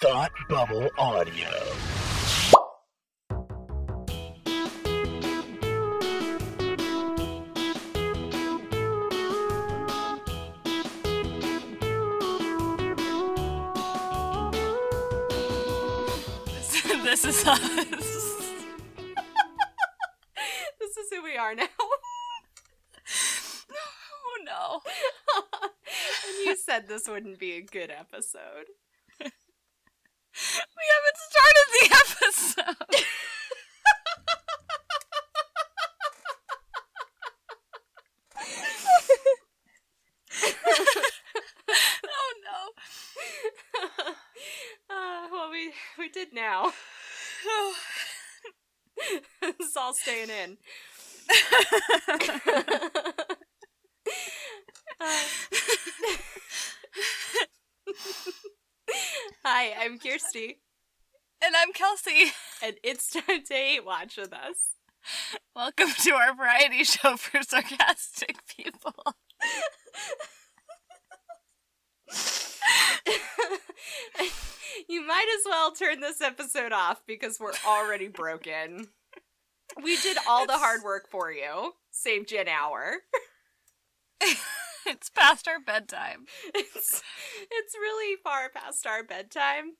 Thought Bubble Audio. this is us. This is who we are now. oh no. and you said this wouldn't be a good episode. We haven't started the episode. oh no. uh, well, we we did now. it's all staying in. Uh, Hi, I'm Kirsty, and I'm Kelsey. and it's time to hate watch with us. Welcome to our variety show for sarcastic people. you might as well turn this episode off because we're already broken. We did all the hard work for you. Saved you an hour. It's past our bedtime. It's it's really far past our bedtime.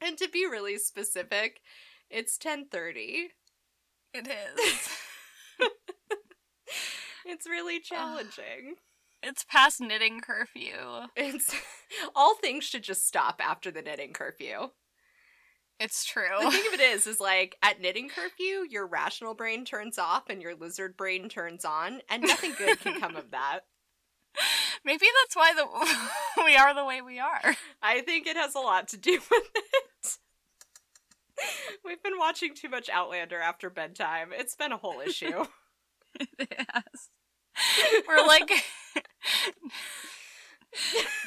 And to be really specific, it's 10:30. It is. It's really challenging. It's past knitting curfew. It's all things should just stop after the knitting curfew. It's true. The thing of it is, is like at knitting curfew, your rational brain turns off and your lizard brain turns on, and nothing good can come of that. Maybe that's why the we are the way we are. I think it has a lot to do with it. We've been watching too much Outlander after bedtime. It's been a whole issue. Yes. We're like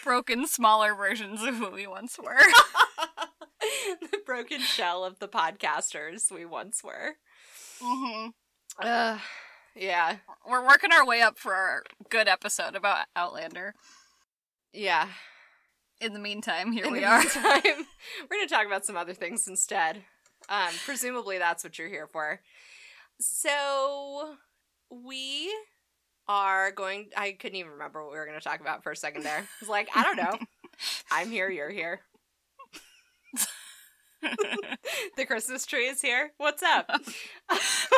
broken, smaller versions of who we once were. the broken shell of the podcasters we once were. hmm Uh, yeah, We're working our way up for our good episode about Outlander. yeah. In the meantime, here In we are. meantime, we're going to talk about some other things instead. Um, presumably, that's what you're here for. So, we are going. I couldn't even remember what we were going to talk about for a second there. It's like, I don't know. I'm here, you're here. The Christmas tree is here. What's up?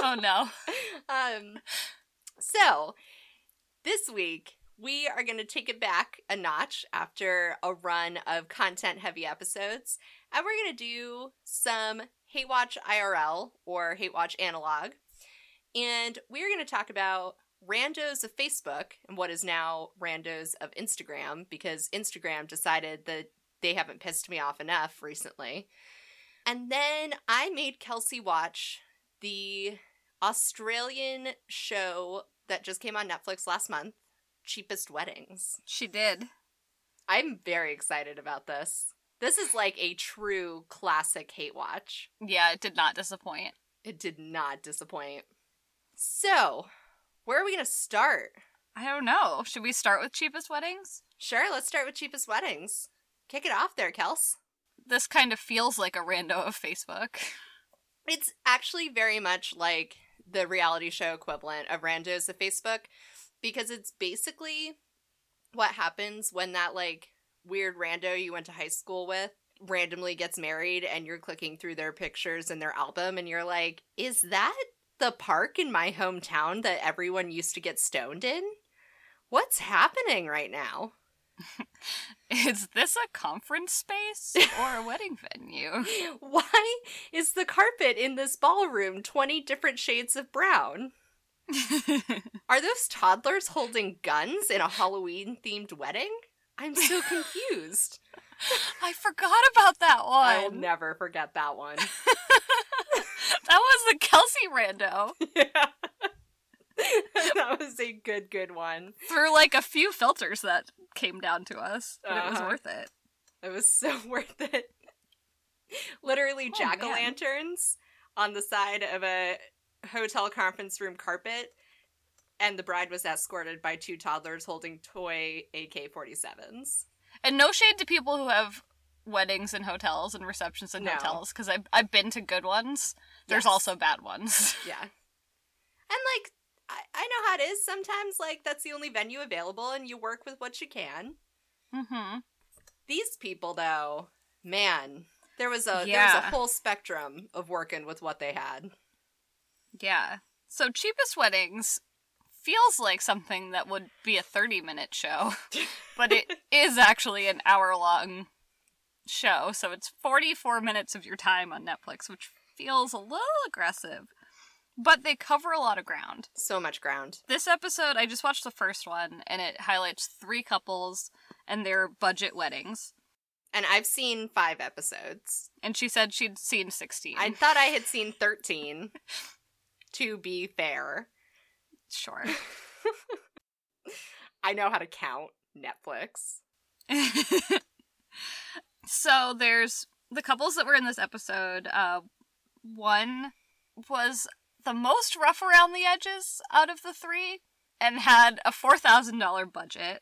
oh no. um, so this week we are going to take it back a notch after a run of content heavy episodes, and we're going to do some Hate Watch IRL or Hate Watch Analog, and we're going to talk about randos of Facebook and what is now randos of Instagram because Instagram decided that they haven't pissed me off enough recently. And then I made Kelsey watch the Australian show that just came on Netflix last month, Cheapest Weddings. She did. I'm very excited about this. This is like a true classic hate watch. Yeah, it did not disappoint. It did not disappoint. So, where are we going to start? I don't know. Should we start with cheapest weddings? Sure, let's start with Cheapest Weddings. Kick it off there, Kels. This kind of feels like a rando of Facebook. It's actually very much like the reality show equivalent of Randos of Facebook because it's basically what happens when that like weird rando you went to high school with randomly gets married and you're clicking through their pictures and their album and you're like, is that the park in my hometown that everyone used to get stoned in? What's happening right now? Is this a conference space or a wedding venue? Why is the carpet in this ballroom 20 different shades of brown? Are those toddlers holding guns in a Halloween themed wedding? I'm so confused. I forgot about that one. I'll never forget that one. that was the Kelsey rando. yeah. that was a good, good one. Through like a few filters that came down to us, but it was Uh-huh. worth it. It was so worth it. Literally Oh, jack o' lanterns on the side of a hotel conference room carpet, and the bride was escorted by two toddlers holding toy AK 47s. And no shade to people who have weddings in hotels and receptions in No. hotels because I've I've been to good ones. There's Yes. also bad ones. Yeah. And like I, I know how it is sometimes like that's the only venue available and you work with what you can. mm-hmm. These people though, man, there was a there was a whole spectrum of working with what they had. Yeah. So cheapest weddings feels like something that would be a 30 minute show, but it is actually an hour long show. So it's 44 minutes of your time on Netflix, which feels a little aggressive. But they cover a lot of ground. So much ground. This episode, I just watched the first one, and it highlights three couples and their budget weddings. And I've seen 5 episodes. And she said she'd seen 16. I thought I had seen 13 to be fair. Sure. I know how to count Netflix. so there's the couples that were in this episode. Uh, one was the most rough around the edges out of the three and had a $4,000 budget.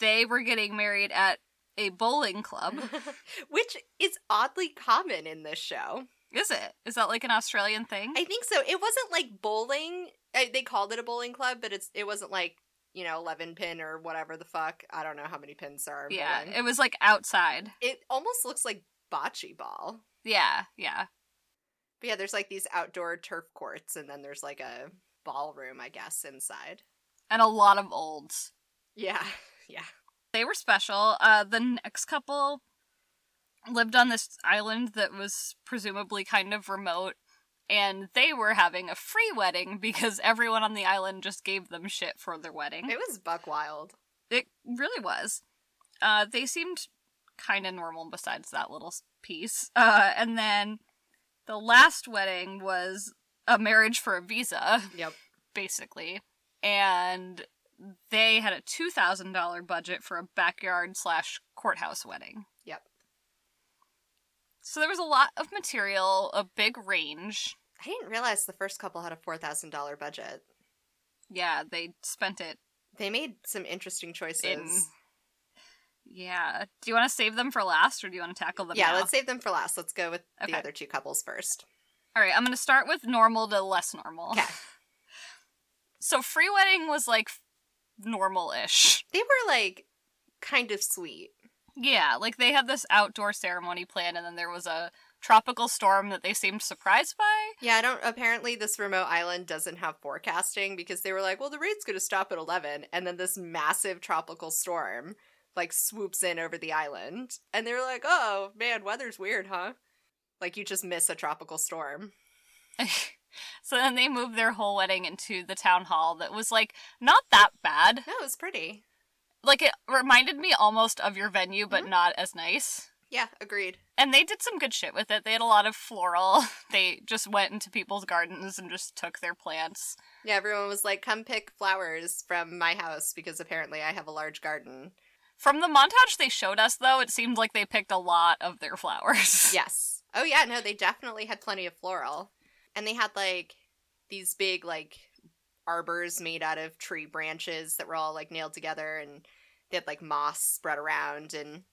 They were getting married at a bowling club. Which is oddly common in this show. Is it? Is that like an Australian thing? I think so. It wasn't like bowling. I, they called it a bowling club, but it's it wasn't like you know eleven pin or whatever the fuck. I don't know how many pins there are. yeah, it was like outside. it almost looks like bocce ball. Yeah, yeah. But yeah, there's like these outdoor turf courts, and then there's like a ballroom, I guess, inside. And a lot of olds. Yeah, yeah. They were special. Uh, the next couple lived on this island that was presumably kind of remote, and they were having a free wedding because everyone on the island just gave them shit for their wedding. It was buck wild. It really was. Uh, they seemed kind of normal besides that little piece. Uh, and then the last wedding was a marriage for a visa, Yep. basically. And they had a $2,000 budget for a backyard slash courthouse wedding. Yep. So there was a lot of material, a big range. I didn't realize the first couple had a four thousand dollar budget. Yeah, they spent it. They made some interesting choices. In- Yeah. Do you want to save them for last or do you want to tackle them yeah, now? let's save them for last. Let's go with the other two couples first. All right, I'm going to start with normal to less normal. Okay. So free wedding was like normal-ish. They were like kind of sweet. Yeah, like they had this outdoor ceremony planned and then there was a tropical storm that they seemed surprised by. Yeah, I don't. Apparently, this remote island doesn't have forecasting because they were like, "Well, the rate's going to stop at 11," and then this massive tropical storm like swoops in over the island, and they're like, "Oh man, weather's weird, huh?" Like you just miss a tropical storm. so then they moved their whole wedding into the town hall that was like not that bad. No, it was pretty. Like it reminded me almost of your venue but Mhm. not as nice. Yeah, agreed. And they did some good shit with it. They had a lot of floral. They just went into people's gardens and just took their plants. Yeah, everyone was like, "Come pick flowers from my house because apparently I have a large garden." From the montage they showed us, though, it seemed like they picked a lot of their flowers. Yes. Oh yeah, no, they definitely had plenty of floral. And they had like these big like arbors made out of tree branches that were all like nailed together and they had like moss spread around and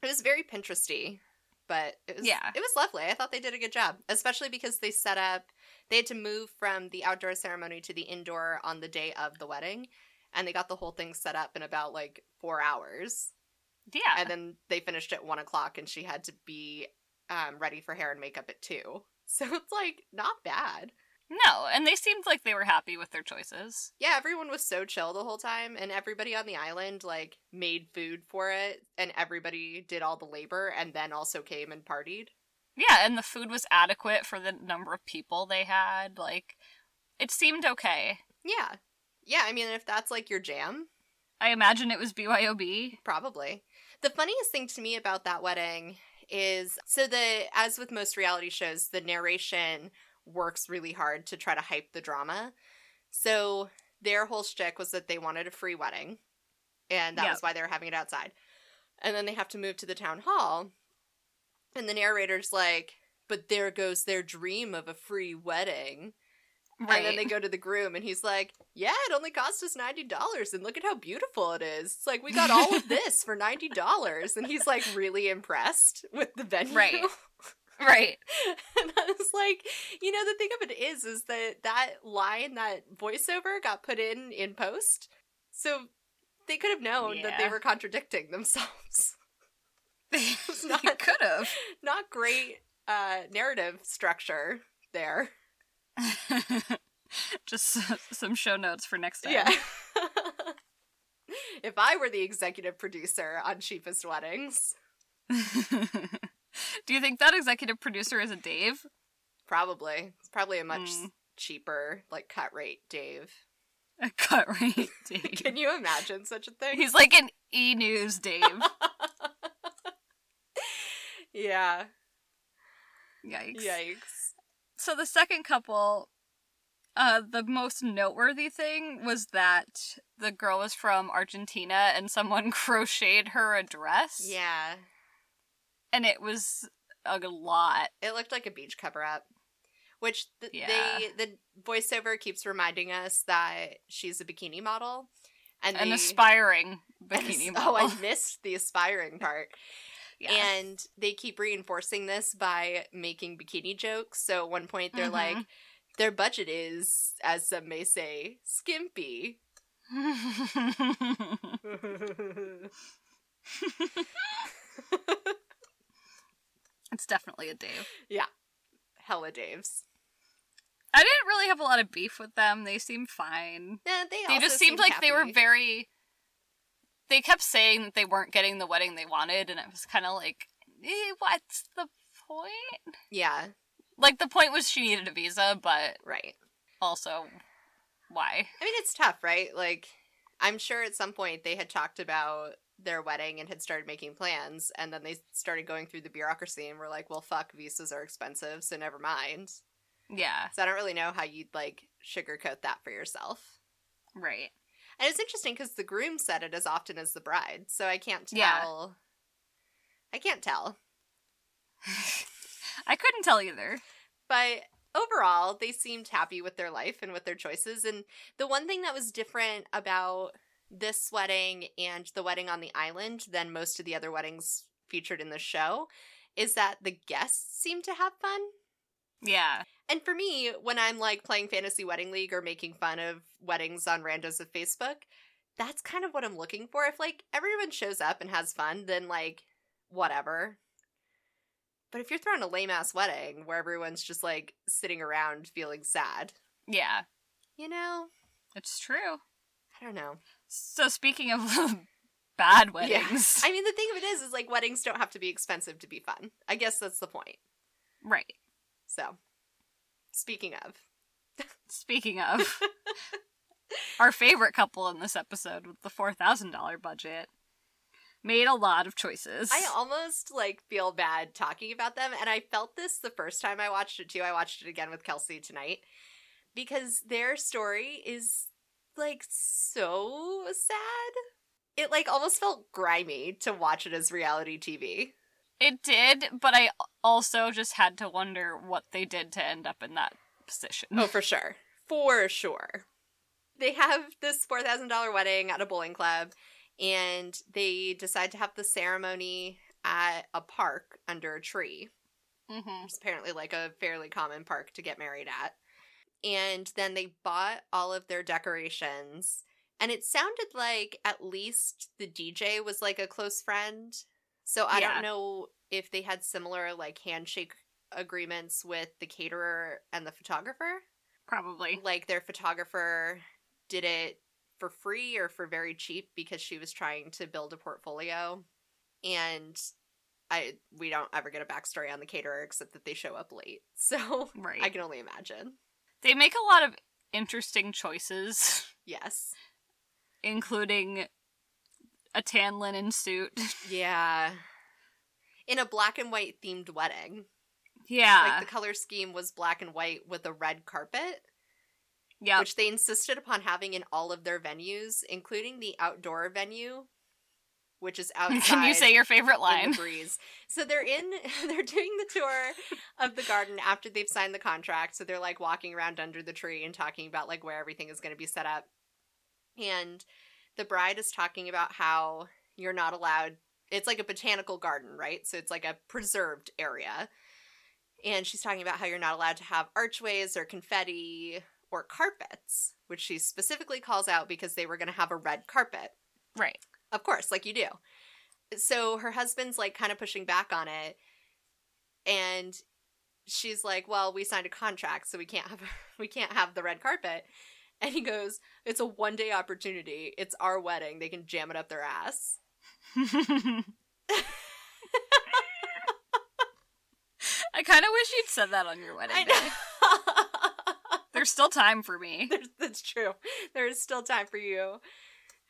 it was very Pinteresty. But it was Yeah. it was lovely. I thought they did a good job. Especially because they set up they had to move from the outdoor ceremony to the indoor on the day of the wedding. And they got the whole thing set up in about like four hours Yeah. and then they finished at one o'clock and she had to be um, ready for hair and makeup at two so it's like not bad no, and they seemed like they were happy with their choices. yeah everyone was so chill the whole time and everybody on the island like made food for it and everybody did all the labor and then also came and partied Yeah, and the food was adequate for the number of people they had. Like, it seemed okay. yeah yeah i mean if that's like your jam I imagine it was BYOB. Probably. The funniest thing to me about that wedding is so the as with most reality shows, the narration works really hard to try to hype the drama. So their whole shtick was that they wanted a free wedding, and that Yeah. was why they were having it outside. And then they have to move to the town hall, and the narrator's like, "But there goes their dream of a free wedding." Right. And then they go to the groom, and he's like, "Yeah, it only cost us ninety dollars, and look at how beautiful it is. It's like we got all of this for ninety dollars." And he's like really impressed with the venue, Right. right. and I was like, you know, the thing of it is, is that that line, that voiceover, got put in in post, so they could have known that they were contradicting themselves. not- could have. Not great uh narrative structure there. Just some show notes for next time. Yeah. if I were the executive producer on Cheapest Weddings, Do you think that executive producer is a Dave? probably. It's probably a much Mm. cheaper, like, cut rate Dave. A cut rate Dave. Can you imagine such a thing? He's like an E News Dave. yeah. Yikes. Yikes. So the second couple, uh, the most noteworthy thing was that the girl was from Argentina and someone crocheted her a dress. Yeah. And it was a lot. It looked like a beach cover up. Which th- Yeah. they the voiceover keeps reminding us that she's a bikini model. And An they- aspiring bikini model. Oh, I missed the aspiring part. Yeah. And they keep reinforcing this by making bikini jokes. So at one point they're Mhm. like, their budget is, as some may say, skimpy. it's definitely a Dave. Yeah. Hella Daves. I didn't really have a lot of beef with them. They seemed fine. Yeah, they, They also just seemed like they were very. They kept saying that they weren't getting the wedding they wanted, and it was kind of like, eh, what's the point? Yeah, Like the point was she needed a visa, but right. also, why? I mean, it's tough, right? Like, I'm sure at some point they had talked about their wedding and had started making plans, and then they started going through the bureaucracy and were like, well, fuck, visas are expensive, so never mind. Yeah, So I don't really know how you'd, like, sugarcoat that for yourself. right. And it's interesting because the groom said it as often as the bride, so I can't tell. Yeah. I can't tell. I couldn't tell either. But overall, they seemed happy with their life and with their choices. And the one thing that was different about this wedding and the wedding on the island than most of the other weddings featured in the show is that the guests seemed to have fun. Yeah, And for me, when I'm like playing Fantasy Wedding League or making fun of weddings on randos of Facebook, that's kind of what I'm looking for. If like everyone shows up and has fun, then like whatever. But if you're throwing a lame ass wedding where everyone's just like sitting around feeling sad, yeah, you know, it's true. I don't know. So speaking of bad weddings, I mean, the thing of it is, is like weddings don't have to be expensive to be fun. I guess that's the point. right? So, speaking of, Speaking of, our favorite couple in this episode with the four thousand dollar budget made a lot of choices. I almost like feel bad talking about them, and I felt this the first time I watched it too. I watched it again with Kelsey tonight because their story is like so sad. It like almost felt grimy to watch it as reality TV. It did, but I also just had to wonder what they did to end up in that position. Oh, for sure. For sure. They have this $4,000 wedding at a bowling club, and they decide to have the ceremony at a park under a tree. hmm It's apparently like a fairly common park to get married at. And then they bought all of their decorations. And it sounded like at least the DJ was like a close friend. So I Yeah. don't know if they had similar like handshake agreements with the caterer and the photographer. Probably. Like their photographer did it for free or for very cheap because she was trying to build a portfolio. And I we don't ever get a backstory on the caterer except that they show up late. So Right. I can only imagine. They make a lot of interesting choices, Yes. including a tan linen suit. Yeah. In a black and white themed wedding. yeah. Like the color scheme was black and white with a red carpet, yeah. which they insisted upon having in all of their venues, including the outdoor venue, which is outside. Can you say your favorite line? the breeze. So they're in they're doing the tour of the garden after they've signed the contract. So they're like walking around under the tree and talking about like where everything is going to be set up. And the bride is talking about how you're not allowed it's like a botanical garden, right? So it's like a preserved area. And she's talking about how you're not allowed to have archways or confetti or carpets, which she specifically calls out because they were going to have a red carpet. Right. Of course, like you do. So her husband's like kind of pushing back on it. And she's like, "Well, we signed a contract, so we can't have we can't have the red carpet." And he goes, "It's a one-day opportunity. It's our wedding. They can jam it up their ass." I kind of wish you'd said that on your wedding day. There's still time for me. There's, that's true. There is still time for you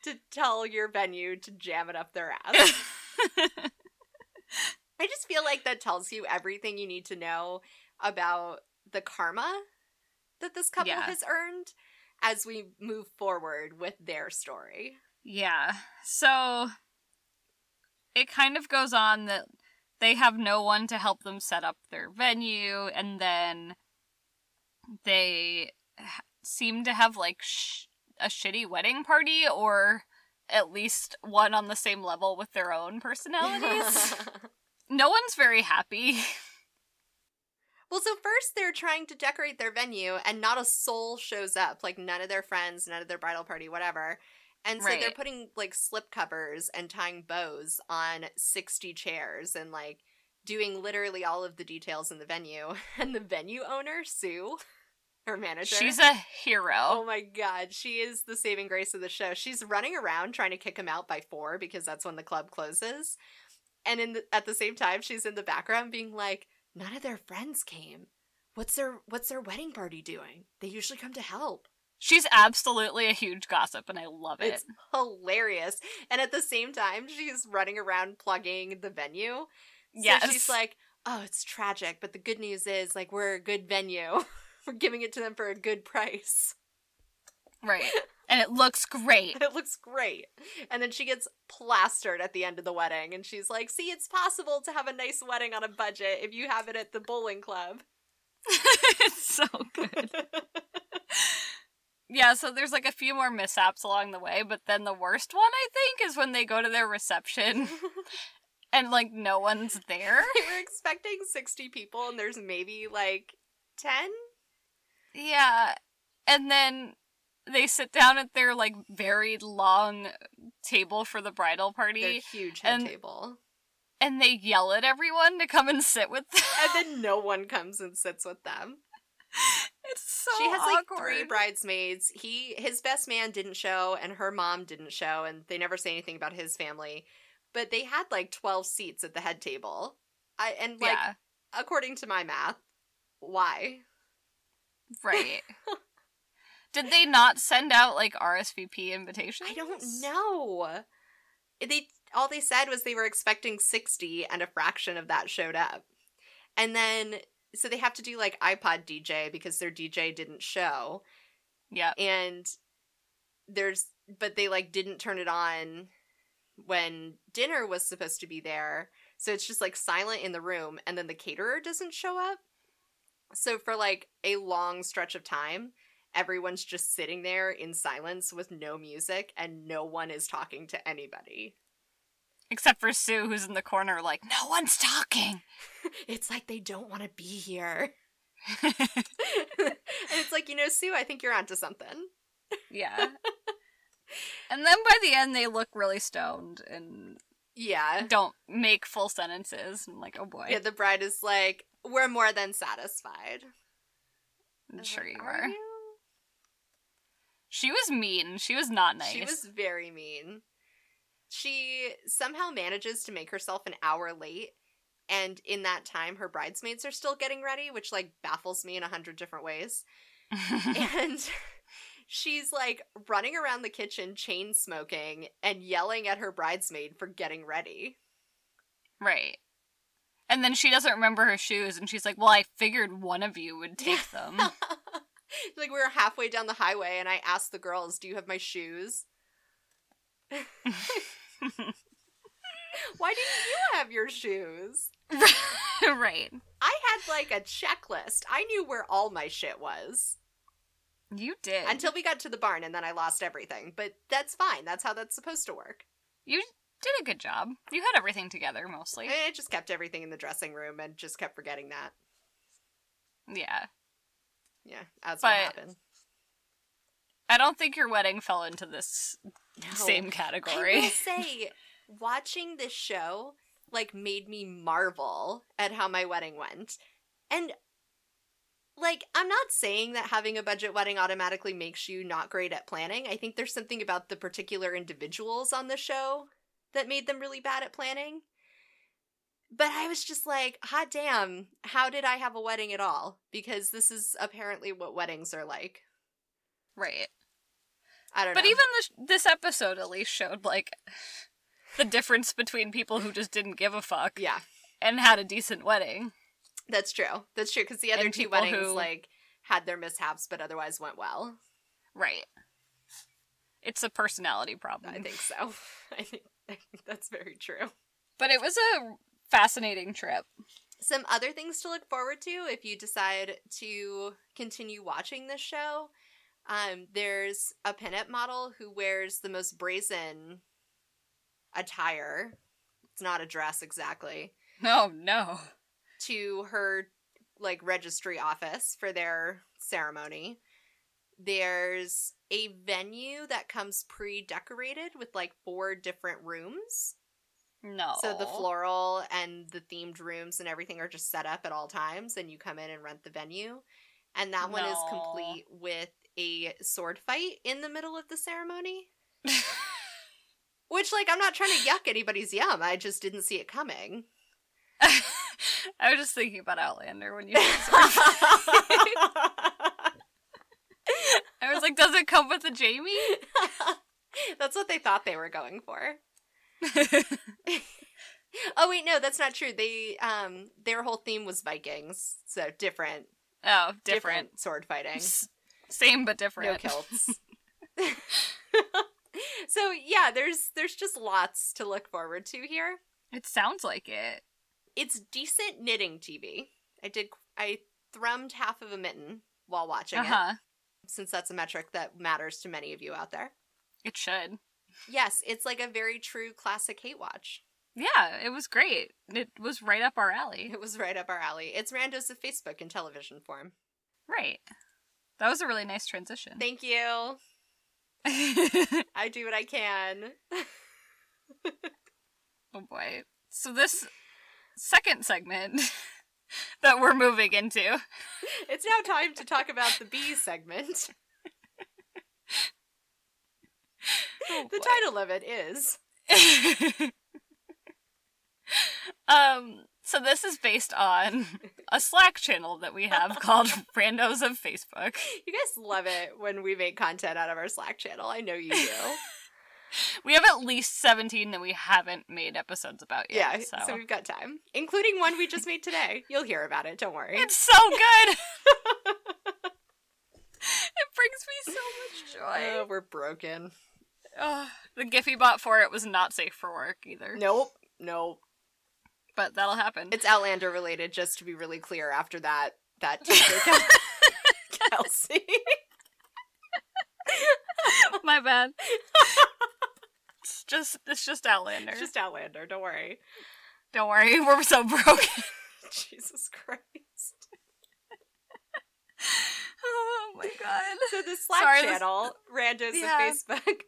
to tell your venue to jam it up their ass. I just feel like that tells you everything you need to know about the karma that this couple Yeah. has earned as we move forward with their story. Yeah. So it kind of goes on that they have no one to help them set up their venue, and then they seem to have like sh- a shitty wedding party, or at least one on the same level with their own personalities. no one's very happy. Well, so first they're trying to decorate their venue and not a soul shows up. Like none of their friends, none of their bridal party, whatever. And so they're putting like slip covers and tying bows on 60 chairs and like doing literally all of the details in the venue. And the venue owner, Sue, her manager. She's a hero. Oh my god, she is the saving grace of the show. She's running around trying to kick him out by 4 because that's when the club closes. And in the, at the same time she's in the background being like, "None of their friends came. What's their what's their wedding party doing? They usually come to help." She's absolutely a huge gossip, and I love it. It's hilarious. And at the same time, she's running around plugging the venue. So Yes. she's like, oh, it's tragic, but the good news is, like, we're a good venue. we're giving it to them for a good price. right. And it looks great. It looks great. And then she gets plastered at the end of the wedding. And she's like, see, it's possible to have a nice wedding on a budget if you have it at the bowling club. it's so good. Yeah, so there's like a few more mishaps along the way, but then the worst one I think is when they go to their reception and like no one's there. they were expecting 60 people, and there's maybe like 10? Yeah. And then they sit down at their like very long table for the bridal Their party huge head and- table. and they yell at everyone to come and sit with them. And then no one comes and sits with them. it's so she has like three bridesmaids. He his best man didn't show and her mom didn't show and they never say anything about his family. But they had like 12 seats at the head table. I and like yeah, according to my math, why? right. Did they not send out like RSVP invitations? I don't know. They all they said was they were expecting 60 and a fraction of that showed up. And then so they have to do like iPod DJ because their DJ didn't show. Yeah. and there's but they like didn't turn it on when dinner was supposed to be there so it's just like silent in the room and then the caterer doesn't show up so for like a long stretch of time everyone's just sitting there in silence with no music and no one is talking to anybody Except for Sue, who's in the corner, like, no one's talking. it's like they don't want to be here and it's like you know sue i think you're onto something yeah. and then by the end, they look really stoned and yeah don't make full sentences. I'm like, oh boy. Yeah, the bride is like, we're more than satisfied. I'm sure like, you "Are are. She was mean. She was not nice. She was very mean. She somehow manages to make herself an hour late, and in that time, her bridesmaids are still getting ready, which like baffles me in a hundred different ways. and she's like running around the kitchen, chain smoking, and yelling at her bridesmaid for getting ready. right. And then she doesn't remember her shoes, and she's like, "Well, I figured one of you would take them." like we were halfway down the highway, and I asked the girls, "Do you have my shoes?" Why didn't you have your shoes? right. I had like a checklist. I knew where all my shit was You did. until we got to the barn and then I lost everything. But that's fine. That's how that's supposed to work. you did a good job. You had everything together mostly. I just kept everything in the dressing room and just kept forgetting that. Yeah. Yeah, that's But- what happened. I don't think your wedding fell into this No. same I category. will say, watching this show like made me marvel at how my wedding went. And like, I'm not saying that having a budget wedding automatically makes you not great at planning. I think there's something about the particular individuals on the show that made them really bad at planning. But I was just like, hot damn, how did I have a wedding at all? Because this is apparently what weddings are like. right. I don't know. But know. even this, this episode at least showed like the difference between people who just didn't give a fuck yeah. and had a decent wedding. That's true. That's true because the other And two weddings who- like had their mishaps, but otherwise went well. Right. It's a personality problem. I think so. I think, I think that's very true. But it was a fascinating trip. Some other things to look forward to if you decide to continue watching this show. Um, there's a pinup model who wears the most brazen attire. It's not a dress exactly. No, no. to her like registry office for their ceremony. There's a venue that comes pre-decorated with like four different rooms. No. So the floral and the themed rooms and everything are just set up at all times and you come in and rent the venue. And that one is complete with a sword fight in the middle of the ceremony. Which like I'm not trying to yuck anybody's yum. I just didn't see it coming. I was just thinking about Outlander when you said sword fight. I was like, does it come with a Jamie? That's what they thought they were going for. Oh wait, no, that's not true. They um their whole theme was Vikings, so different, oh, different, different. sword fighting, S- Same but different. no kilts. so yeah, there's there's just lots to look forward to here. It sounds like it. It's decent knitting TV. I did I thrummed half of a mitten while watching Uh huh. it, since that's a metric that matters to many of you out there. It should. Yes, it's like a very true classic hate watch. Yeah, it was great. It was right up our alley. It was right up our alley. It's Randos of Facebook in television form. Right. That was a really nice transition. Thank you. I do what I can. oh boy. So this second segment that we're moving into. It's now time to talk about the B segment. Oh, The title of it is um so this is based on a Slack channel that we have called Randos of Facebook. You guys love it when we make content out of our Slack channel. I know you do. We have at least 17 that we haven't made episodes about yeah, yet. so. so, we've got time, including one we just made today. You'll hear about it, don't worry. it's so good. it brings me so much joy. Oh, we're broken. Ugh, the he bought for it was not safe for work either. Nope, nope. But that'll happen. It's Outlander related, just to be really clear after that that Kelsey. My bad. it's just it's just Outlander. It's just Outlander, don't worry. Don't worry, we're so broken. Jesus Christ. oh my god. So the Slack Sorry, this- channel, Randos Yeah. of Facebook,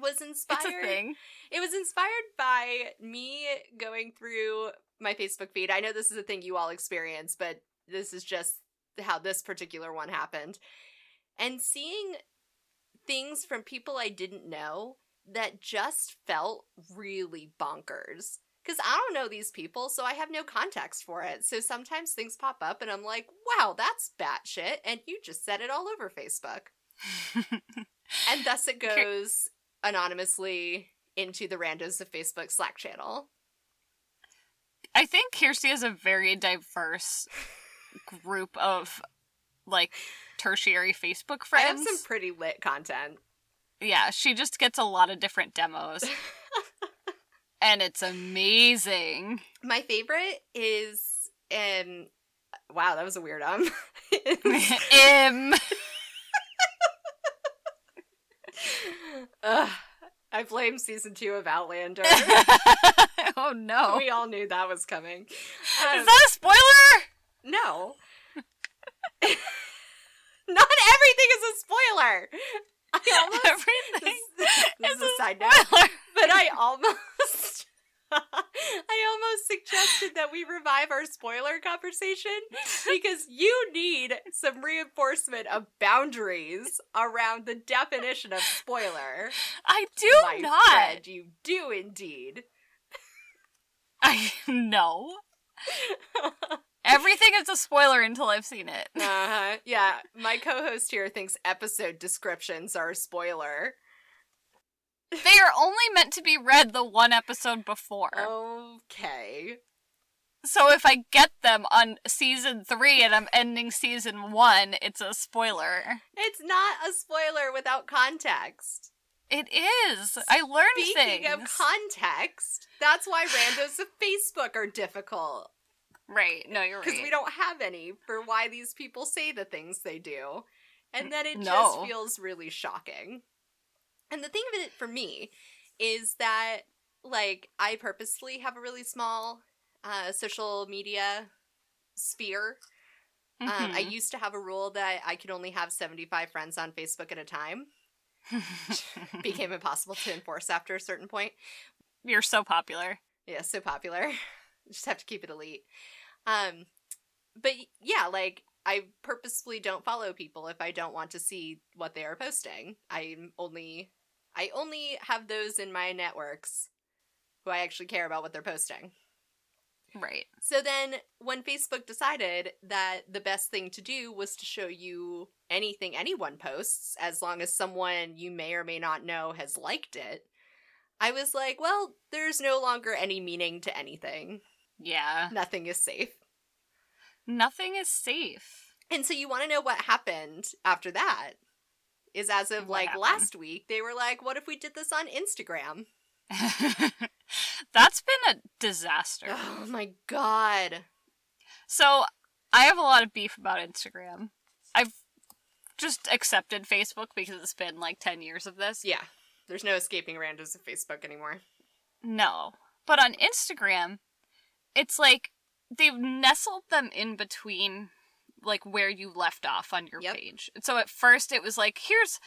was inspired. It's a thing. It was inspired by me going through my Facebook feed. I know this is a thing you all experience, but this is just how this particular one happened. And seeing things from people I didn't know that just felt really bonkers. Because I don't know these people, so I have no context for it. So sometimes things pop up and I'm like, wow, that's batshit. And you just said it all over Facebook. And thus it goes anonymously into the Randos of Facebook Slack channel. I think Kirsty is a very diverse group of like tertiary Facebook friends. I have some pretty lit content. Yeah, she just gets a lot of different demos. and it's amazing. My favorite is um wow, that was a weird um. Im. Ugh, I blame season two of Outlander. oh no. We all knew that was coming. Um, Is that a spoiler? no. Not everything is a spoiler. I almost Everything this, this is is a a side note, spoiler. but I almost I almost suggested that we revive our spoiler conversation because you need some reinforcement of boundaries around the definition of spoiler. I do My not. friend, you do indeed. I no. Everything is a spoiler until I've seen it. Uh-huh. Yeah, my co-host here thinks episode descriptions are a spoiler. They are only meant to be read the one episode before. Okay. So if I get them on season three and I'm ending season one, it's a spoiler. It's not a spoiler without context. It is. I learned Speaking things. of context, that's why randos of Facebook are difficult. right. No, you're right. Because we don't have any for why these people say the things they do. And then it No. just feels really shocking. And the thing of it for me is that, like, I purposely have a really small uh, social media sphere. Um, I Mhm. used to have a rule that I could only have 75 friends on Facebook at a time. Became impossible to enforce after a certain point. you're so popular. Yeah, so popular. Just have to keep it elite. Um, but yeah, like I purposefully don't follow people if I don't want to see what they are posting. I'm only I only have those in my networks who I actually care about what they're posting. Right. So then when Facebook decided that the best thing to do was to show you anything anyone posts as long as someone you may or may not know has liked it, I was like, well, there's no longer any meaning to anything. Yeah. Nothing is safe. Nothing is safe. And so you want to know what happened after that? Is as of What like happened? last week, they were like, what if we did this on Instagram? That's been a disaster. Oh my god. So I have a lot of beef about Instagram. I've just accepted Facebook because it's been like 10 years of this. Yeah. There's no escaping randos of Facebook anymore. No. But on Instagram, it's like they've nestled them in between like where you left off on your Yep. page. And so at first it was like, here's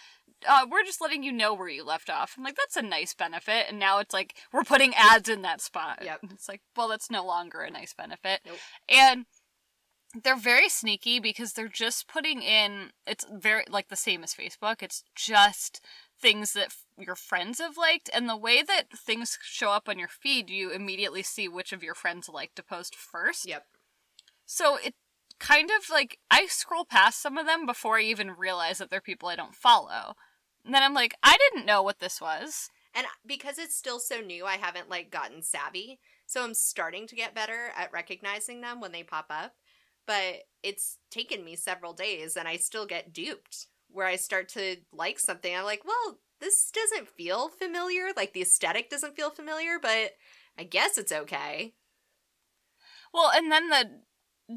uh, we're just letting you know where you left off. I'm like, that's a nice benefit. And now it's like, we're putting ads in that spot. Yep. It's like, well, that's no longer a nice benefit. Nope. And they're very sneaky because they're just putting in, it's very like the same as Facebook. It's just things that f- your friends have liked. And the way that things show up on your feed, you immediately see which of your friends like to post first. Yep. So it kind of like I scroll past some of them before I even realize that they're people I don't follow. And then I'm like, I didn't know what this was. And because it's still so new, I haven't like gotten savvy. So I'm starting to get better at recognizing them when they pop up. But it's taken me several days and I still get duped where I start to like something. I'm like, well, this doesn't feel familiar. Like the aesthetic doesn't feel familiar, but I guess it's okay. Well, and then the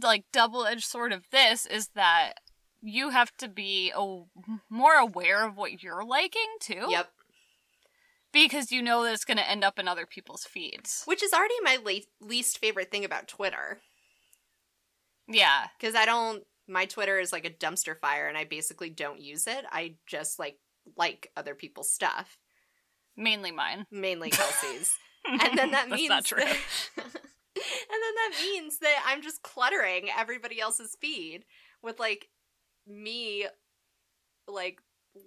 like double-edged sword of this is that you have to be a- more aware of what you're liking too. Yep. Because you know that it's going to end up in other people's feeds. Which is already my la- least favorite thing about Twitter. Yeah. Because I don't, my Twitter is like a dumpster fire and I basically don't use it. I just like like other people's stuff, Mainly mine. mainly Kelsey's. and then that That's means not true. that- then that means that I'm just cluttering everybody else's feed with like me like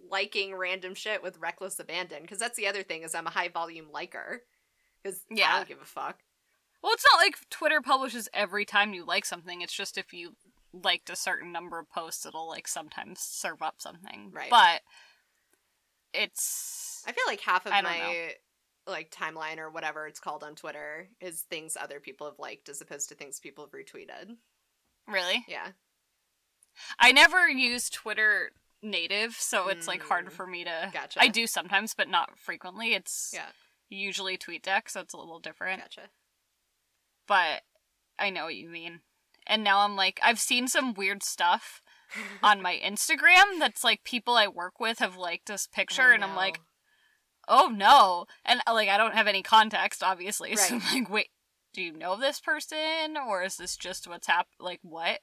liking random shit with reckless abandon because that's the other thing is I'm a high volume liker because yeah. I don't give a fuck. Well, it's not like Twitter publishes every time you like something. It's just if you liked a certain number of posts, it'll like sometimes serve up something. Right. But it's I feel like half of my like timeline or whatever it's called on Twitter is things other people have liked as opposed to things people have retweeted. really. Yeah. I never use Twitter native, so it's like hard Mm. for me to. Gotcha. I do sometimes, but not frequently. It's Yeah. usually TweetDeck, so it's a little different. Gotcha. But I know what you mean. And now I'm like, I've seen some weird stuff on my Instagram that's like people I work with have liked this picture, Oh, and I'm like, oh no. And uh, like, I don't have any context, obviously. So Right. I'm like, wait, do you know this person? Or is this just what's hap Like, what?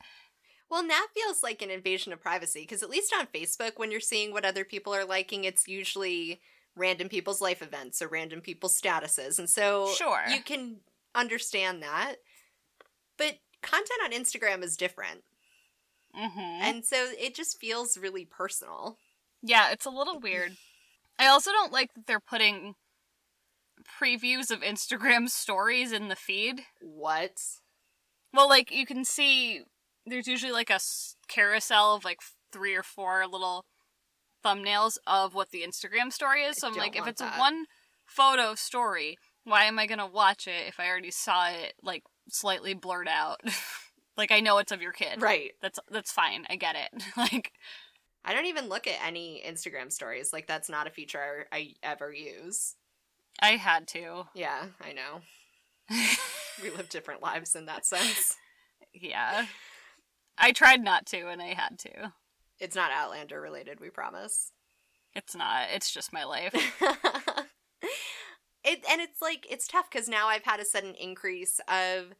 Well, that feels like an invasion of privacy because at least on Facebook, when you're seeing what other people are liking, it's usually random people's life events or random people's statuses. And so Sure. you can understand that. But content on Instagram is different. Mm-hmm. And so it just feels really personal. Yeah, it's a little weird. I also don't like that they're putting previews of Instagram stories in the feed. What? Well, like you can see, there's usually like a carousel of like three or four little thumbnails of what the Instagram story is. So I I'm like, if it's that. a one photo story, why am I gonna watch it if I already saw it like slightly blurred out? like I know it's of your kid. Right. That's that's fine. I get it. like I don't even look at any Instagram stories. Like, that's not a feature I ever use. I had to. Yeah, I know. We live different lives in that sense. yeah. I tried not to, and I had to. It's not Outlander related, we promise. It's not. It's just my life. it and it's like it's tough because now I've had a sudden increase of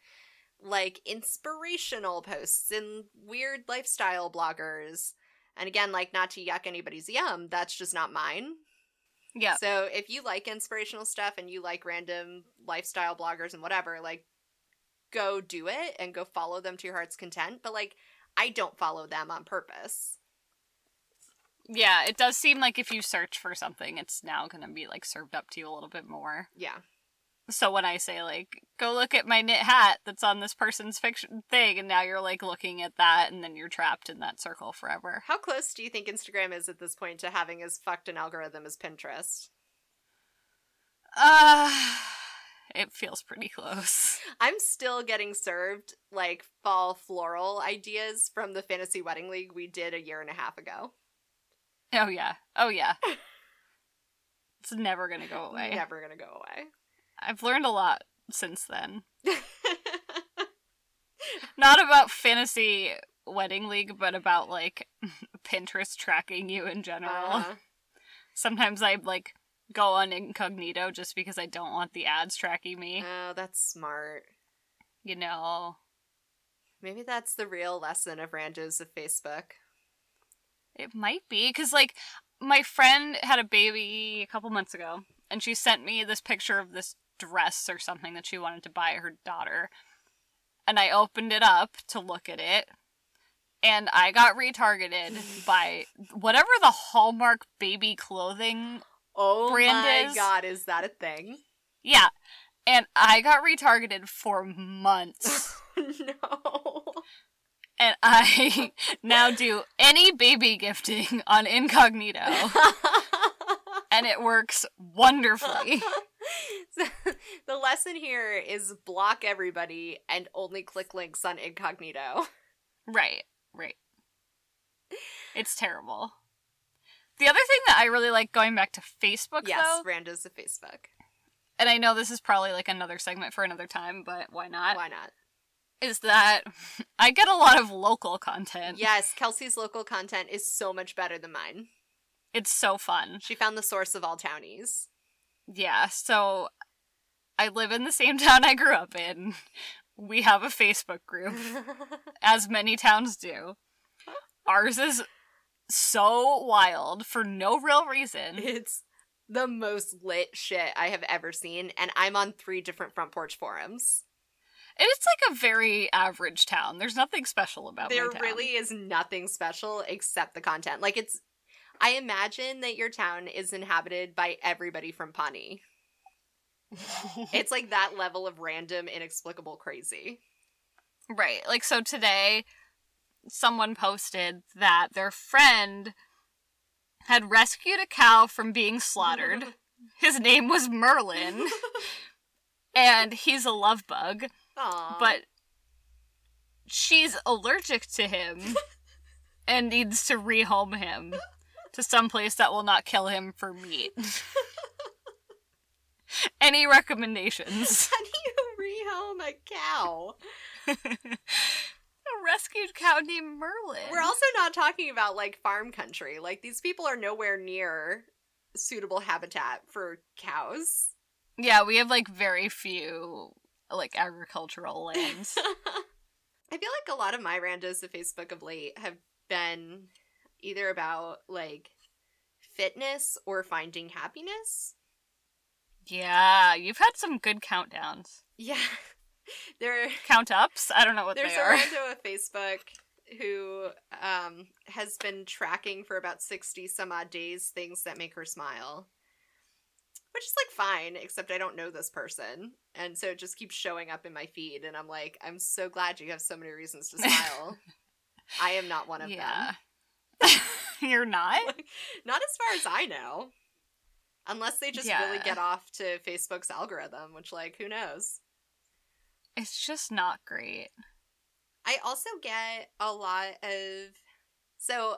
like inspirational posts and weird lifestyle bloggers. And again, like not to yuck anybody's yum, that's just not mine. Yeah. So if you like inspirational stuff and you like random lifestyle bloggers and whatever, like go do it and go follow them to your heart's content. But like I don't follow them on purpose. Yeah, it does seem like if you search for something, it's now going to be like served up to you a little bit more. Yeah. So when I say like, go look at my knit hat that's on this person's fiction thing, and now you're like looking at that, and then you're trapped in that circle forever. How close do you think Instagram is at this point to having as fucked an algorithm as Pinterest? Uh, it feels pretty close. I'm still getting served like fall floral ideas from the fantasy wedding league we did a year and a half ago. Oh yeah. Oh yeah. It's never going to go away. Never gonna go away. I've learned a lot since then. Not about fantasy wedding league, but about like Pinterest tracking you in general. Uh, Sometimes I like go on incognito just because I don't want the ads tracking me. oh, that's smart. You know, Maybe that's the real lesson of randos of Facebook. it might be because like my friend had a baby a couple months ago, and she sent me this picture of this dress or something that she wanted to buy her daughter, and I opened it up to look at it. And I got retargeted by whatever the Hallmark baby clothing Oh Brand my god, is that a thing? Yeah. And I got retargeted for months. no. and I now do any baby gifting on incognito. and it works wonderfully. So, the lesson here is block everybody and only click links on incognito. right, right. It's terrible. The other thing that I really like going back to Facebook Yes, though, randos of Facebook. and I know this is probably like another segment for another time, but why not? Why not? Is that I get a lot of local content. Yes, Kelsey's local content is so much better than mine. It's so fun. She found the source of all townies. Yeah, so I live in the same town I grew up in. We have a Facebook group, as many towns do. Ours is so wild for no real reason. it's the most lit shit I have ever seen, and I'm on three different front porch forums. And it's like a very average town. There's nothing special about There really is nothing special except the content. Like it's I imagine that your town is inhabited by everybody from Pawnee. It's like that level of random, inexplicable crazy. Right. Like, so today, someone posted that their friend had rescued a cow from being slaughtered. His name was Merlin, and he's a love bug, Aw. but she's allergic to him and needs to rehome him to some place that will not kill him for meat. Any recommendations? How do you rehome a cow? a rescued cow named Merlin. We're also not talking about like farm country. Like these people are nowhere near suitable habitat for cows. Yeah, we have like very few like agricultural lands. I feel like a lot of my randos to Facebook of late have been either about like fitness or finding happiness. yeah, you've had some good countdowns. Yeah. There Count ups? I don't know what they are. there's a rando of Facebook who um has been tracking for about 60 some odd days things that make her smile. Which is like fine, except I don't know this person. And so it just keeps showing up in my feed and I'm like, I'm so glad you have so many reasons to smile. I am not one of them. Yeah. You're not? Not as far as I know. Unless they just really get off to Facebook's algorithm, which, like, who knows? It's just not great. I also get a lot of. So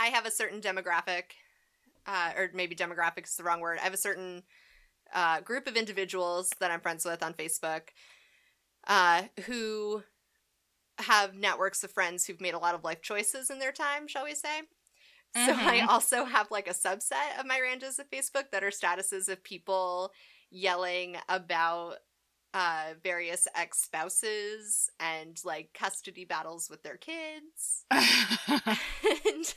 I have a certain demographic, uh, or maybe demographic is the wrong word. I have a certain uh, group of individuals that I'm friends with on Facebook uh, who have networks of friends who've made a lot of life choices in their time, shall we say. So I Mhm. also have like a subset of my ranges of Facebook that are statuses of people yelling about uh various ex-spouses and like custody battles with their kids and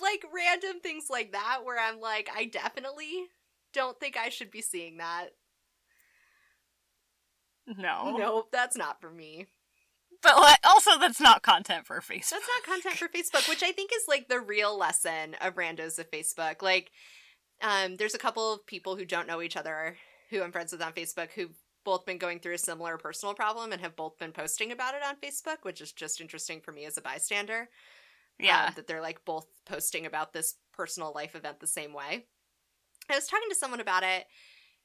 like random things like that where I'm like I definitely don't think I should be seeing that. No. Nope, that's not for me. But like, also, that's not content for Facebook. That's not content for Facebook, which I think is like the real lesson of randos of Facebook. Like, um, there's a couple of people who don't know each other who I'm friends with on Facebook who've both been going through a similar personal problem and have both been posting about it on Facebook, which is just interesting for me as a bystander. yeah. um, that they're like both posting about this personal life event the same way. I was talking to someone about it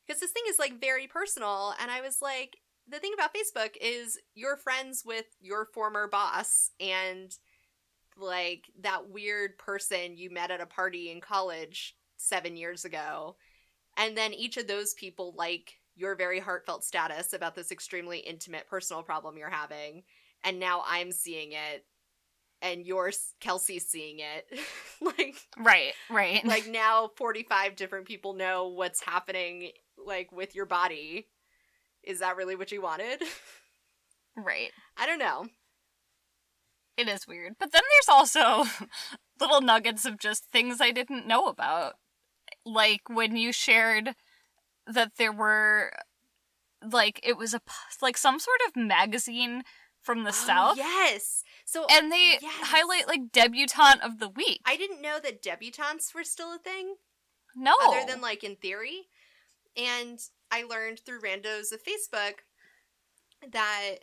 because this thing is like very personal, and I was like, the thing about Facebook is you're friends with your former boss and like that weird person you met at a party in college seven years ago. And then each of those people like your very heartfelt status about this extremely intimate personal problem you're having. And now I'm seeing it and you're Kelsey's seeing it. like right. Right. like now 45 different people know what's happening like with your body. Is that really what you wanted? right. I don't know. It is weird. But then there's also little nuggets of just things I didn't know about. Like when you shared that there were like it was a like some sort of magazine from the Oh, south yes. So and they yes. highlight like debutante of the week. I didn't know that debutantes were still a thing no. other than like in theory. And I learned through randos of Facebook that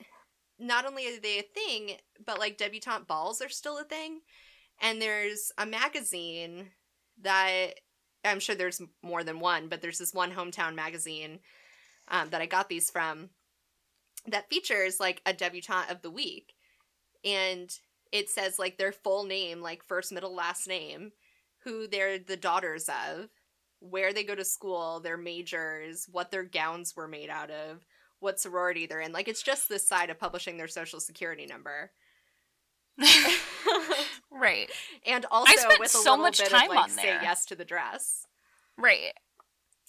not only are they a thing, but like debutante balls are still a thing. And there's a magazine that I'm sure there's more than one, but there's this one hometown magazine um, that I got these from that features like a debutante of the week. And it says like their full name, like first, middle, last name, who they're the daughters of, where they go to school, their majors, what their gowns were made out of, what sorority they're in. Like it's just this side of publishing their social security number. right. and also I spent with a so little much time of like on say there. yes to the dress. Right.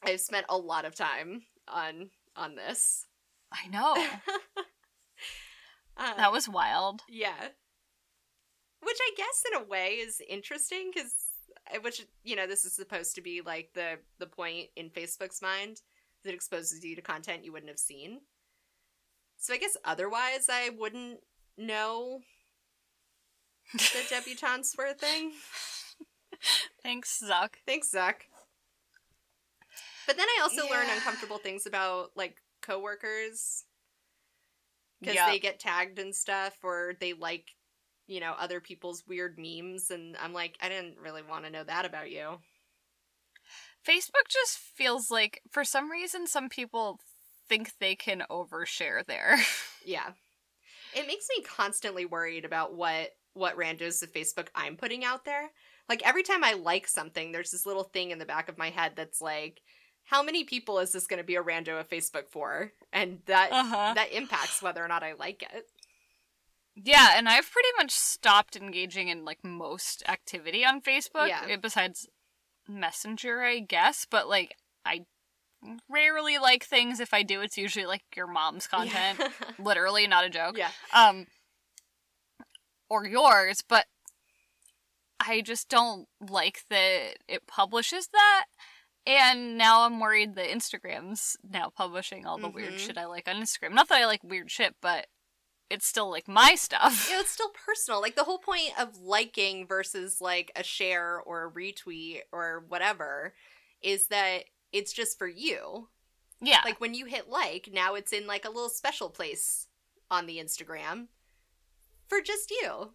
I've spent a lot of time on on this. I know. Um, that was wild. yeah. Which I guess in a way is interesting because which you know this is supposed to be like the the point in Facebook's mind that exposes you to content you wouldn't have seen. So I guess otherwise I wouldn't know that debutantes were a thing. Thanks, Zuck. Thanks, Zach. But then I also learn uncomfortable things about like coworkers because Yep. they get tagged and stuff, or they like, you know, other people's weird memes, and I'm like, I didn't really want to know that about you. Facebook just feels like, for some reason, some people think they can overshare there. Yeah, it makes me constantly worried about what what randos of Facebook I'm putting out there. Like every time I like something, there's this little thing in the back of my head that's like, how many people is this going to be a rando of Facebook for? And that Uh-huh. that impacts whether or not I like it. Yeah, and I've pretty much stopped engaging in like most activity on Facebook Yeah. eh, besides Messenger, I guess, but like I rarely like things if I do it's usually like your mom's content. Yeah. Literally, not a joke. yeah. Um or yours, but I just don't like that it publishes that. And now I'm worried that Instagram's now publishing all the weird Mhm. shit I like on Instagram. Not that I like weird shit, but it's still like my stuff. you know, it's still personal. Like the whole point of liking versus like a share or a retweet or whatever is that it's just for you. Yeah. Like when you hit like, now it's in like a little special place on the Instagram for just you.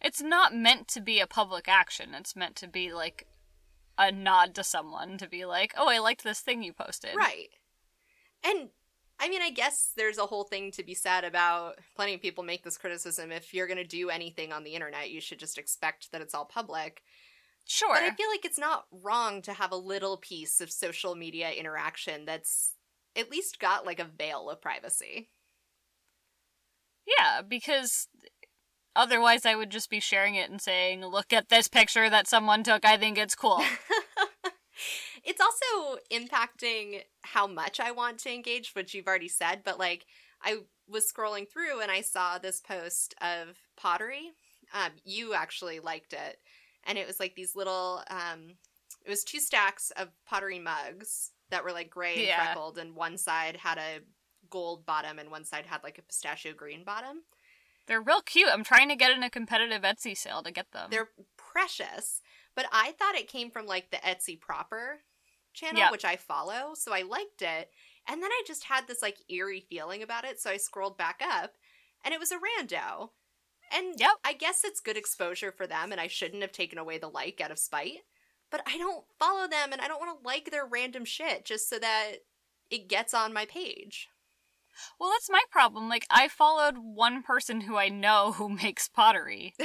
it's not meant to be a public action. It's meant to be like a nod to someone to be like, "Oh, I liked this thing you posted." Right. And I mean, I guess there's a whole thing to be said about plenty of people make this criticism. If you're going to do anything on the internet, you should just expect that it's all public. Sure. But I feel like it's not wrong to have a little piece of social media interaction that's at least got like a veil of privacy. yeah, because otherwise I would just be sharing it and saying, "Look at this picture that someone took. I think it's cool." it's also impacting how much I want to engage, which you've already said, but like I was scrolling through and I saw this post of pottery. Um, you actually liked it. And it was like these little um it was two stacks of pottery mugs that were like gray and Yeah. freckled, and one side had a gold bottom and one side had like a pistachio green bottom. They're real cute. I'm trying to get in a competitive Etsy sale to get them. They're precious, but I thought it came from like the Etsy proper channel, Yeah. which I follow, so I liked it. And then I just had this like eerie feeling about it, so I scrolled back up and it was a rando. And Yep. I guess it's good exposure for them, and I shouldn't have taken away the like out of spite. But I don't follow them, and I don't want to like their random shit just so that it gets on my page. Well, that's my problem. Like I followed one person who I know who makes pottery.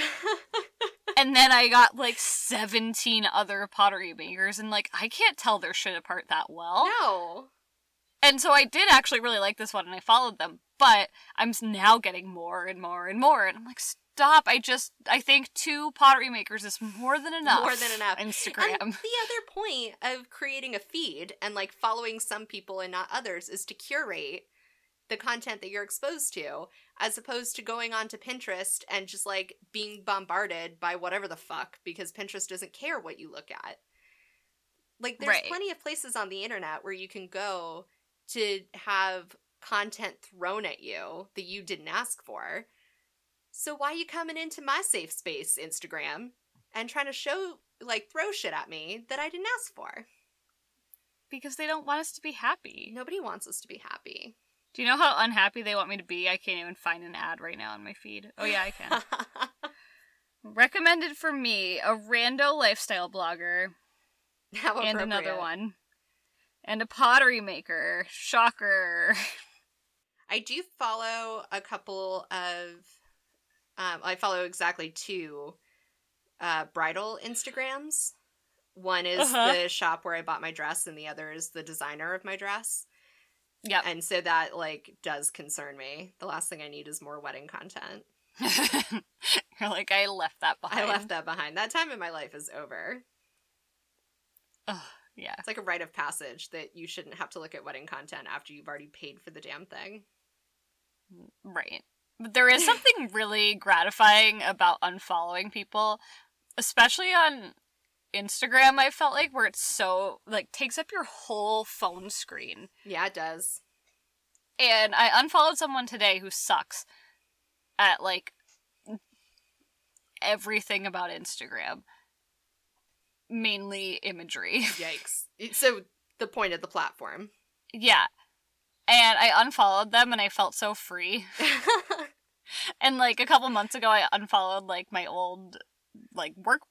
And then I got like 17 other pottery makers, and like, I can't tell their shit apart that well. no. And so I did actually really like this one, and I followed them, but I'm now getting more and more and more, and I'm like, stop. I just, I think two pottery makers is more than enough. More than enough. Instagram. And the other point of creating a feed and like following some people and not others is to curate the content that you're exposed to, as opposed to going onto Pinterest and just like being bombarded by whatever the fuck because Pinterest doesn't care what you look at. Like, there's Right. plenty of places on the internet where you can go to have content thrown at you that you didn't ask for. So why you coming into my safe space, Instagram, and trying to show like throw shit at me that I didn't ask for? because they don't want us to be happy. Nobody wants us to be happy. Do you know how unhappy they want me to be? I can't even find an ad right now on my feed. Oh, yeah, I can. Recommended for me a rando lifestyle blogger and another one. And a pottery maker. Shocker. I do follow a couple of. Um, I follow exactly two uh, bridal Instagrams. One is Uh-huh. the shop where I bought my dress, and the other is the designer of my dress. Yep. And so that like does concern me. The last thing I need is more wedding content. You're like, I left that behind. I left that behind. That time in my life is over. Ugh, yeah. It's like a rite of passage that you shouldn't have to look at wedding content after you've already paid for the damn thing. Right. But there is something really gratifying about unfollowing people, especially on Instagram, I felt like, where it's so, like, takes up your whole phone screen. Yeah, it does. And I unfollowed someone today who sucks at, like, everything about Instagram. Mainly imagery. Yikes. So the point of the platform. yeah. And I unfollowed them and I felt so free. And like a couple months ago, I unfollowed like my old like work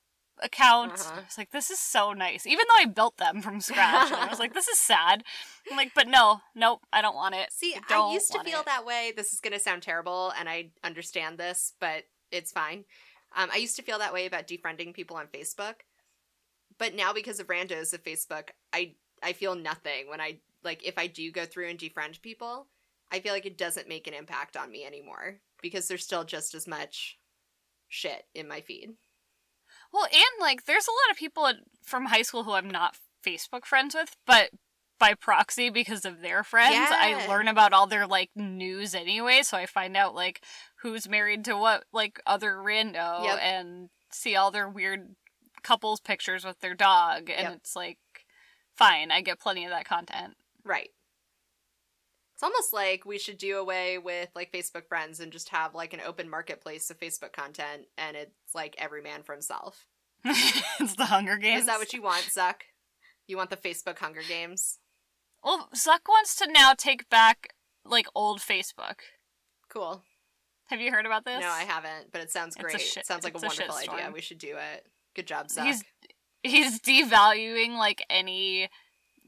accounts. Uh-huh. I was like, this is so nice, even though I built them from scratch. I was like, this is sad. I'm like, but no, nope, I don't want it. See, don't I used to feel it. that way. This is going to sound terrible, and I understand this, but it's fine. Um, I used to feel that way about defriending people on Facebook, but now because of randos of Facebook, I I feel nothing when I like if I do go through and defriend people. I feel like it doesn't make an impact on me anymore because there's still just as much shit in my feed. Well, and like, there's a lot of people at- from high school who I'm not Facebook friends with, but by proxy because of their friends, I learn about all their like news anyway. So I find out like who's married to what like other rando Yep. and see all their weird couples pictures with their dog, and Yep. it's like fine. I get plenty of that content. Right. It's almost like we should do away with like Facebook friends and just have like an open marketplace of Facebook content and it's like every man for himself. it's the Hunger Games. Is that what you want, Zuck? You want the Facebook Hunger Games? Well, Zuck wants to now take back like old Facebook. Cool. Have you heard about this? No, I haven't, but it sounds great. shit- sounds like a a wonderful idea. We should do it. Good job, Zuck. He's he's devaluing like any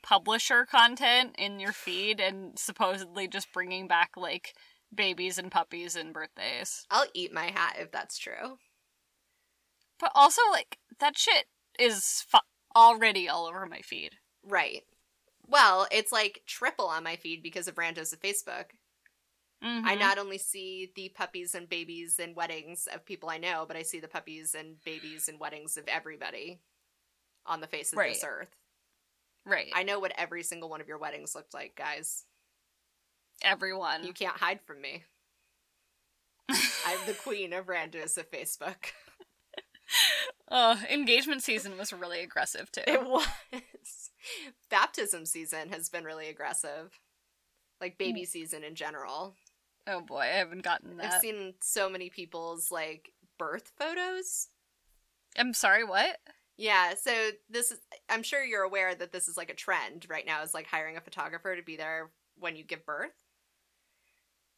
publisher content in your feed and supposedly just bringing back like babies and puppies and birthdays. I'll eat my hat if that's true. But also like that shit is fu- already all over my feed. Right. Well, it's like triple on my feed because of randos of Facebook. I Mhm. not only see the puppies and babies and weddings of people I know, but I see the puppies and babies and weddings of everybody on the face of this earth. Right. I know what every single one of your weddings looked like, guys. Everyone. You can't hide from me. I'm the queen of randos of Facebook. Oh, engagement season was really aggressive too. It was. Baptism season has been really aggressive. Like baby hmm. season in general. oh boy, I haven't gotten that. I've seen so many people's like birth photos. I'm sorry, what? Yeah, so this is I'm sure you're aware that this is like a trend right now is like hiring a photographer to be there when you give birth.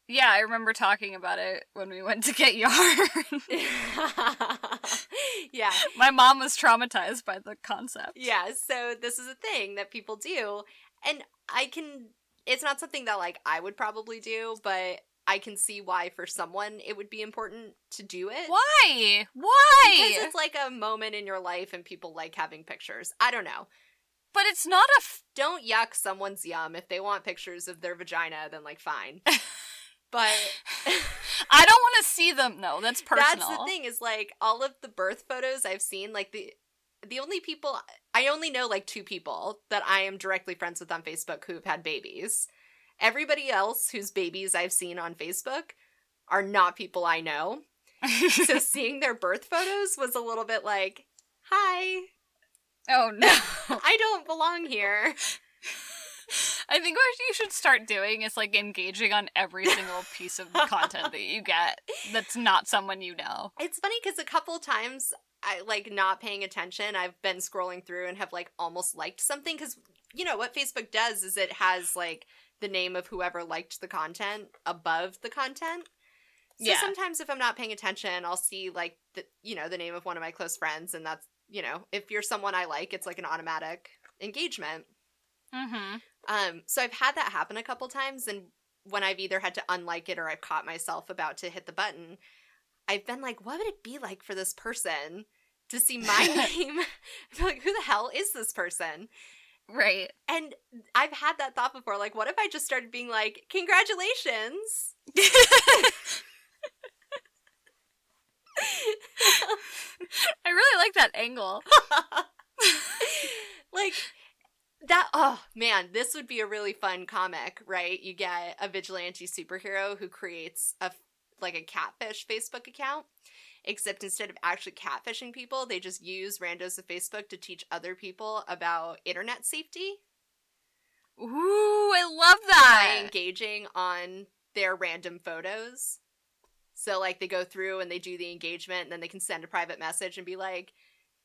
Yeah, I remember talking about it when we went to get yarn. yeah. My mom was traumatized by the concept. Yeah, so this is a thing that people do and I can it's not something that like I would probably do, but I can see why for someone it would be important to do it. Why? Why? Because it's like a moment in your life and people like having pictures. I don't know. but it's not a. F- Don't yuck someone's yum. If they want pictures of their vagina, then like fine. But I don't want to see them. No, that's personal. that's the thing is like all of the birth photos I've seen, like the the only people I only know like two people that I am directly friends with on Facebook who have had babies. Everybody else whose babies I've seen on Facebook are not people I know. So seeing their birth photos was a little bit like, "Hi, oh no! I don't belong here." I think what you should start doing is like engaging on every single piece of content that you get that's not someone you know. It's funny because a couple times I like not paying attention. I've been scrolling through and have like almost liked something because you know what Facebook does is it has like the name of whoever liked the content above the content. So Yeah. sometimes if I'm not paying attention, I'll see like the you know the name of one of my close friends, and that's you know if you're someone I like, it's like an automatic engagement. Mm-hmm. Um, so I've had that happen a couple times, and when I've either had to unlike it or I've caught myself about to hit the button, I've been like, what would it be like for this person to see my name? Be like, who the hell is this person? Right. And I've had that thought before. Like, what if I just started being like, congratulations? I really like that angle. like that oh man this would be a really fun comic right you get a vigilante superhero who creates a like a catfish facebook account except instead of actually catfishing people they just use randos of facebook to teach other people about internet safety Ooh, I love by that. engaging on their random photos so like they go through and they do the engagement and then they can send a private message and be like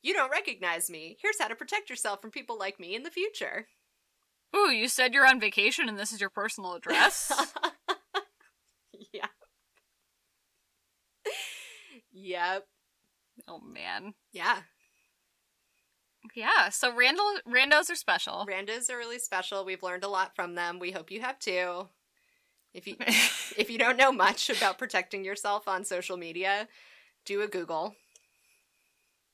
you don't recognize me here's how to protect yourself from people like me in the future Ooh, you said you're on vacation and this is your personal address. yeah. Yep. oh man. Yeah. Yeah. So randall randos are special. Randos are really special. We've learned a lot from them. We hope you have too. If you if you don't know much about protecting yourself on social media, do a Google.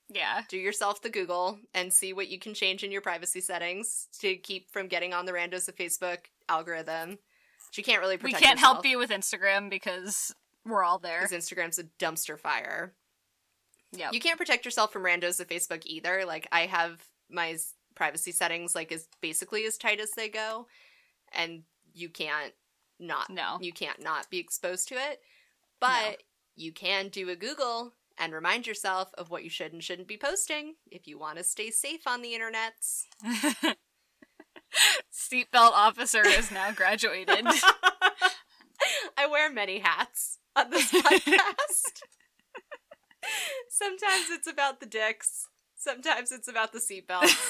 Yeah. Do yourself the Google and see what you can change in your privacy settings to keep from getting on the randos of Facebook algorithm. But you can't really We can't yourself help you with Instagram because we're all there. because Instagram's a dumpster fire. Yep. You can't protect yourself from randos of Facebook either. Like I have my privacy settings like as basically as tight as they go, and you can't not No. you can't not be exposed to it. But you can do a Google and remind yourself of what you should and shouldn't be posting if you want to stay safe on the internets. Seatbelt officer has now graduated. I wear many hats on this podcast. Sometimes it's about the dicks. Sometimes it's about the seatbelts.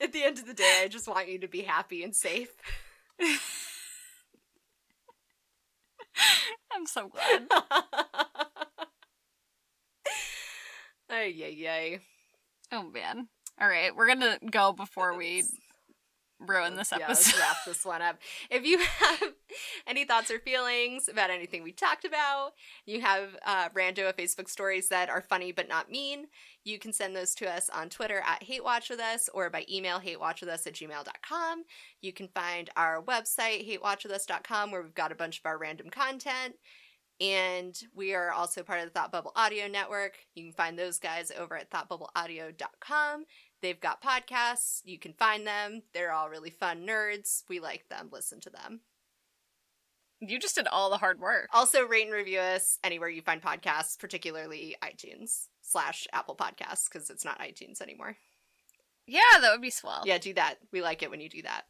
At the end of the day, I just want you to be happy and safe. I'm so glad. Ay, ay, ay. Oh man. All right, we're gonna go before we ruin this Yeah, let's episode. wrap this one up. If you have any thoughts or feelings about anything we talked about, you have uh, rando of Facebook stories that are funny but not mean, you can send those to us on Twitter at HateWatchWithUs or by email hatewatchwithus at gmail.com. You can find our website, hatewatchwithus.com, where we've got a bunch of our random content. And we are also part of the Thought Bubble Audio Network. You can find those guys over at thoughtbubbleaudio.com. They've got podcasts. You can find them. They're all really fun nerds. We like them. Listen to them. You just did all the hard work. Also, rate and review us anywhere you find podcasts, particularly iTunes slash Apple Podcasts, because it's not iTunes anymore. Yeah, that would be swell. Yeah, do that. We like it when you do that.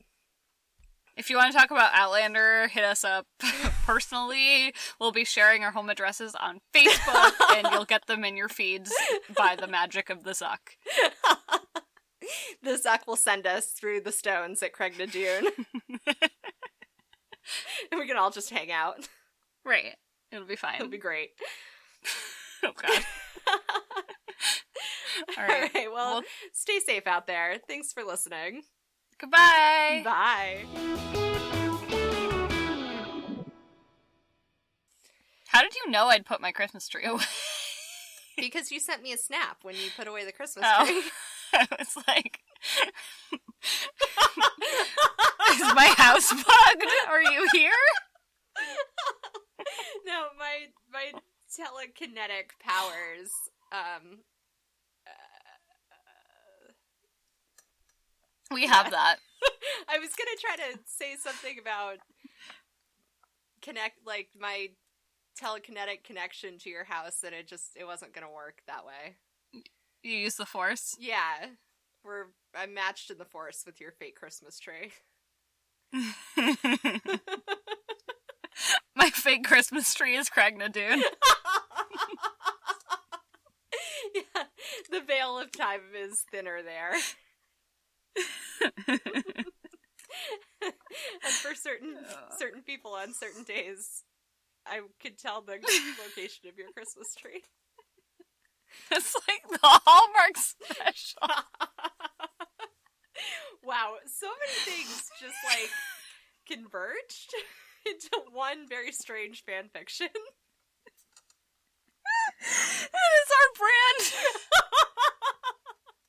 If you want to talk about Outlander, hit us up personally. We'll be sharing our home addresses on Facebook, and you'll get them in your feeds by the magic of the Zuck. the Zuck will send us through the stones at Craig Dune. and we can all just hang out. Right. It'll be fine. It'll be great. oh god. All All right. right. Well, Well- stay safe out there. Thanks for listening. Goodbye. Bye. How did you know I'd put my Christmas tree away? Because you sent me a snap when you put away the Christmas Oh. tree. I was like, "Is my house bugged? Are you here?" no, my my telekinetic powers. Um, uh, We have that. I was gonna try to say something about connect, like my telekinetic connection to your house, and it just it wasn't gonna work that way. You use the force. Yeah, we're I'm matched in the force with your fake Christmas tree. my fake Christmas tree is Craigh na Dun. yeah, the veil of time is thinner there. and for certain certain people on certain days, I could tell the location of your Christmas tree. It's like the Hallmark special. wow, so many things just like converged into one very strange fan fiction. That is our brand.